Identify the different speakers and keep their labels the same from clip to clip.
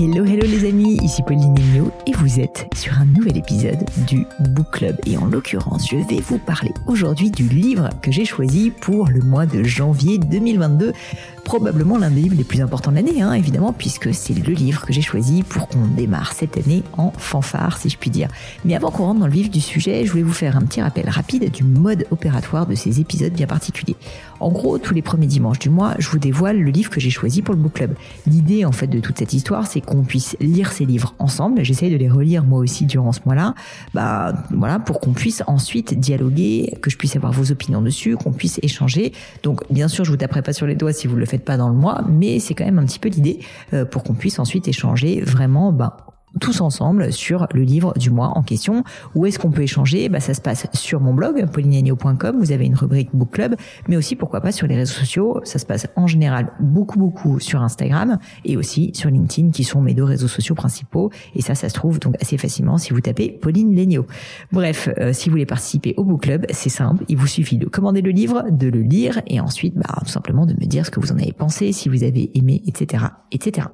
Speaker 1: Hello, hello les amis, ici Pauline et vous êtes sur un nouvel épisode du Book Club. Et en l'occurrence, je vais vous parler aujourd'hui du livre que j'ai choisi pour le mois de janvier 2022 probablement l'un des livres les plus importants de l'année, hein, évidemment, puisque c'est le livre que j'ai choisi pour qu'on démarre cette année en fanfare, si je puis dire. Mais avant qu'on rentre dans le vif du sujet, je voulais vous faire un petit rappel rapide du mode opératoire de ces épisodes bien particuliers. En gros, tous les premiers dimanches du mois, je vous dévoile le livre que j'ai choisi pour le book club. L'idée, en fait, de toute cette histoire, c'est qu'on puisse lire ces livres ensemble. J'essaye de les relire moi aussi durant ce mois-là. Bah, voilà, pour qu'on puisse ensuite dialoguer, que je puisse avoir vos opinions dessus, qu'on puisse échanger. Donc, bien sûr, je vous taperai pas sur les doigts si vous le faites pas dans le mois, mais c'est quand même un petit peu l'idée euh, pour qu'on puisse ensuite échanger vraiment ben, tous ensemble sur le livre du mois en question. Où est-ce qu'on peut échanger? Bah, Ça se passe sur mon blog, paulinagno.com, vous avez une rubrique Book Club, mais aussi pourquoi pas sur les réseaux sociaux. Ça se passe en général beaucoup beaucoup sur Instagram et aussi sur LinkedIn qui sont mes deux réseaux sociaux principaux. Et ça, ça se trouve donc assez facilement si vous tapez Pauline Legno. Bref, euh, si vous voulez participer au Book Club, c'est simple, il vous suffit de commander le livre, de le lire et ensuite bah, tout simplement de me dire ce que vous en avez pensé, si vous avez aimé, etc. etc.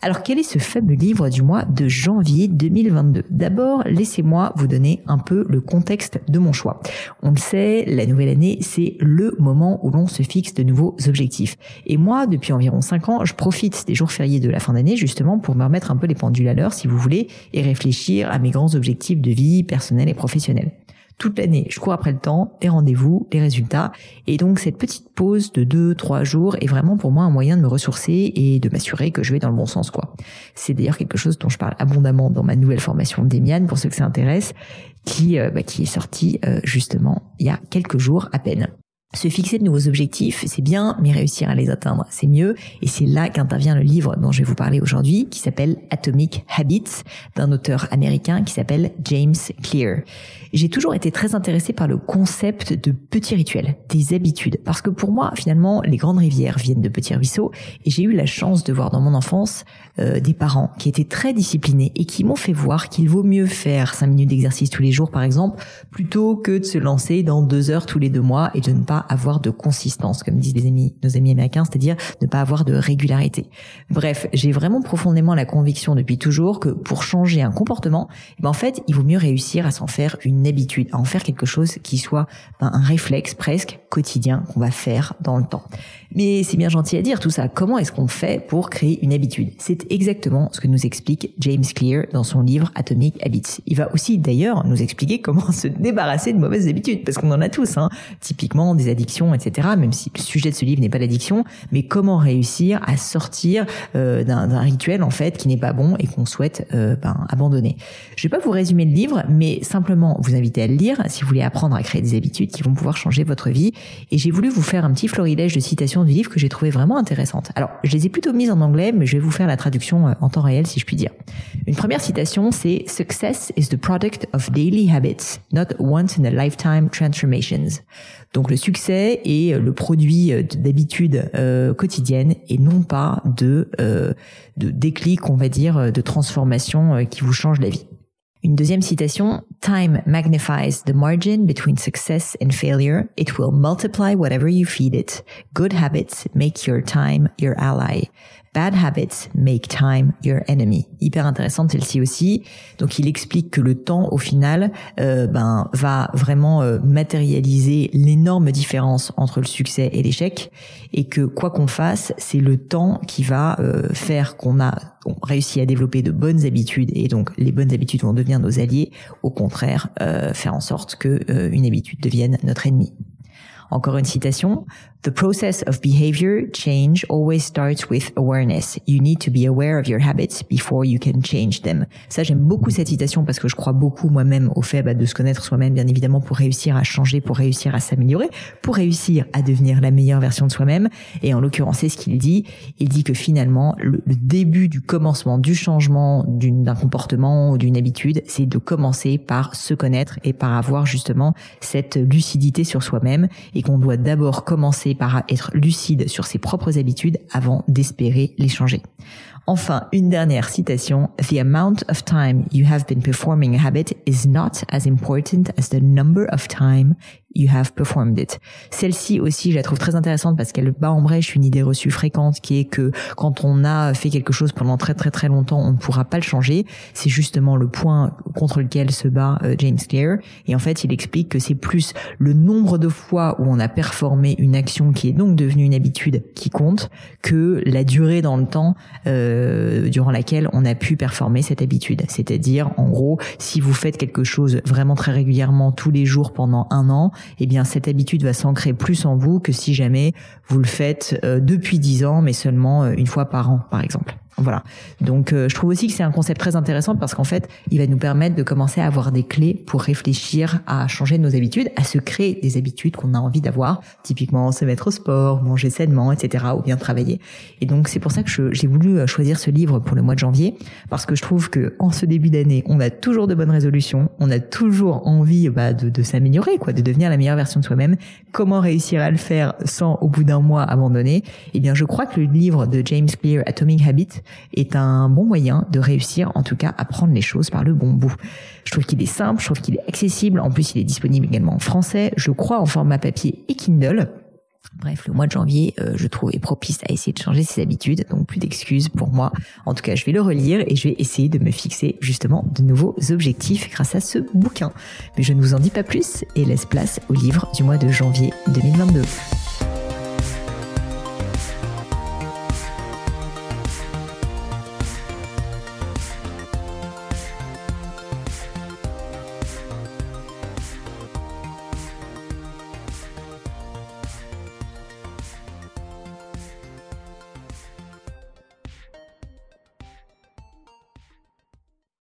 Speaker 1: Alors quel est ce fameux livre du mois de janvier 2022 D'abord, laissez-moi vous donner un peu le contexte de mon choix. On le sait, la nouvelle année, c'est le moment où l'on se fixe de nouveaux objectifs. Et moi, depuis environ 5 ans, je profite des jours fériés de la fin d'année justement pour me remettre un peu les pendules à l'heure, si vous voulez, et réfléchir à mes grands objectifs de vie personnelle et professionnelle toute l'année, je cours après le temps, les rendez-vous, les résultats. Et donc cette petite pause de deux, trois jours est vraiment pour moi un moyen de me ressourcer et de m'assurer que je vais dans le bon sens, quoi. C'est d'ailleurs quelque chose dont je parle abondamment dans ma nouvelle formation d'Emian, pour ceux que ça intéresse, qui, euh, bah, qui est sortie euh, justement il y a quelques jours à peine. Se fixer de nouveaux objectifs, c'est bien, mais réussir à les atteindre, c'est mieux. Et c'est là qu'intervient le livre dont je vais vous parler aujourd'hui, qui s'appelle Atomic Habits, d'un auteur américain qui s'appelle James Clear. J'ai toujours été très intéressée par le concept de petits rituels, des habitudes, parce que pour moi, finalement, les grandes rivières viennent de petits ruisseaux, et j'ai eu la chance de voir dans mon enfance euh, des parents qui étaient très disciplinés et qui m'ont fait voir qu'il vaut mieux faire cinq minutes d'exercice tous les jours, par exemple, plutôt que de se lancer dans deux heures tous les deux mois et de ne pas avoir de consistance, comme disent nos amis américains, c'est-à-dire ne pas avoir de régularité. Bref, j'ai vraiment profondément la conviction depuis toujours que pour changer un comportement, eh ben en fait, il vaut mieux réussir à s'en faire une habitude, à en faire quelque chose qui soit ben, un réflexe presque quotidien qu'on va faire dans le temps. Mais c'est bien gentil à dire tout ça. Comment est-ce qu'on fait pour créer une habitude? C'est exactement ce que nous explique James Clear dans son livre Atomic Habits. Il va aussi d'ailleurs nous expliquer comment se débarrasser de mauvaises habitudes, parce qu'on en a tous, hein. typiquement des addictions, etc. Même si le sujet de ce livre n'est pas l'addiction, mais comment réussir à sortir euh, d'un rituel en fait qui n'est pas bon et qu'on souhaite euh, ben, abandonner. Je vais pas vous résumer le livre, mais simplement vous inviter à le lire si vous voulez apprendre à créer des habitudes qui vont pouvoir changer votre vie. Et j'ai voulu vous faire un petit florilège de citations du livre que j'ai trouvé vraiment intéressante. Alors, je les ai plutôt mises en anglais, mais je vais vous faire la traduction euh, en temps réel si je puis dire. Une première citation, c'est Success is the product of daily habits, not once in a lifetime transformations. Donc le succès est le produit euh, d'habitudes euh, quotidiennes et non pas de, euh, de déclic, on va dire, de transformation qui vous change la vie. Une deuxième citation, Time magnifies the margin between success and failure. It will multiply whatever you feed it. Good habits make your time your ally. Bad habits make time your enemy. Hyper intéressante celle-ci aussi. Donc il explique que le temps au final euh, ben va vraiment euh, matérialiser l'énorme différence entre le succès et l'échec et que quoi qu'on fasse, c'est le temps qui va euh, faire qu'on a réussi à développer de bonnes habitudes et donc les bonnes habitudes vont devenir nos alliés. Au contraire, faire en sorte que une habitude devienne notre ennemi. Encore une citation. The process of behavior change always starts with awareness. You need to be aware of your habits before you can change them. Ça, j'aime beaucoup cette citation parce que je crois beaucoup moi-même au fait bah, de se connaître soi-même, bien évidemment, pour réussir à changer, pour réussir à s'améliorer, pour réussir à devenir la meilleure version de soi-même. Et en l'occurrence, c'est ce qu'il dit. Il dit que finalement, le, début du commencement du changement d'un comportement ou d'une habitude, c'est de commencer par se connaître et par avoir justement cette lucidité sur soi-même et qu'on doit d'abord commencer par être lucide sur ses propres habitudes avant d'espérer les changer. Enfin, une dernière citation. The amount of time you have been performing a habit is not as important as the number of time you have performed it. Celle-ci aussi, je la trouve très intéressante parce qu'elle bat en brèche une idée reçue fréquente qui est que quand on a fait quelque chose pendant très très très longtemps, on ne pourra pas le changer. C'est justement le point contre lequel se bat euh, James Clear. Et en fait, il explique que c'est plus le nombre de fois où on a performé une action qui est donc devenue une habitude qui compte que la durée dans le temps euh, durant laquelle on a pu performer cette habitude. C'est-à-dire, en gros, si vous faites quelque chose vraiment très régulièrement tous les jours pendant un an, eh bien cette habitude va s'ancrer plus en vous que si jamais vous le faites euh, depuis dix ans, mais seulement euh, une fois par an, par exemple. Voilà. Donc euh, je trouve aussi que c'est un concept très intéressant parce qu'en fait, il va nous permettre de commencer à avoir des clés pour réfléchir à changer nos habitudes, à se créer des habitudes qu'on a envie d'avoir, typiquement se mettre au sport, manger sainement, etc., ou bien travailler. Et donc c'est pour ça que j'ai voulu euh, choisir ce livre pour le mois de janvier parce que je trouve que en ce début d'année, on a toujours de bonnes résolutions, on a toujours envie bah, de, de s'améliorer, quoi, de devenir la meilleure version de soi-même. Comment réussir à le faire sans au bout d'un mois abandonner? Eh bien, je crois que le livre de James Clear, Atomic Habit, est un bon moyen de réussir en tout cas à prendre les choses par le bon bout. Je trouve qu'il est simple, je trouve qu'il est accessible, en plus il est disponible également en français, je crois en format papier et Kindle. Bref, le mois de janvier, euh, je trouve, est propice à essayer de changer ses habitudes, donc plus d'excuses pour moi. En tout cas, je vais le relire et je vais essayer de me fixer justement de nouveaux objectifs grâce à ce bouquin. Mais je ne vous en dis pas plus et laisse place au livre du mois de janvier 2022.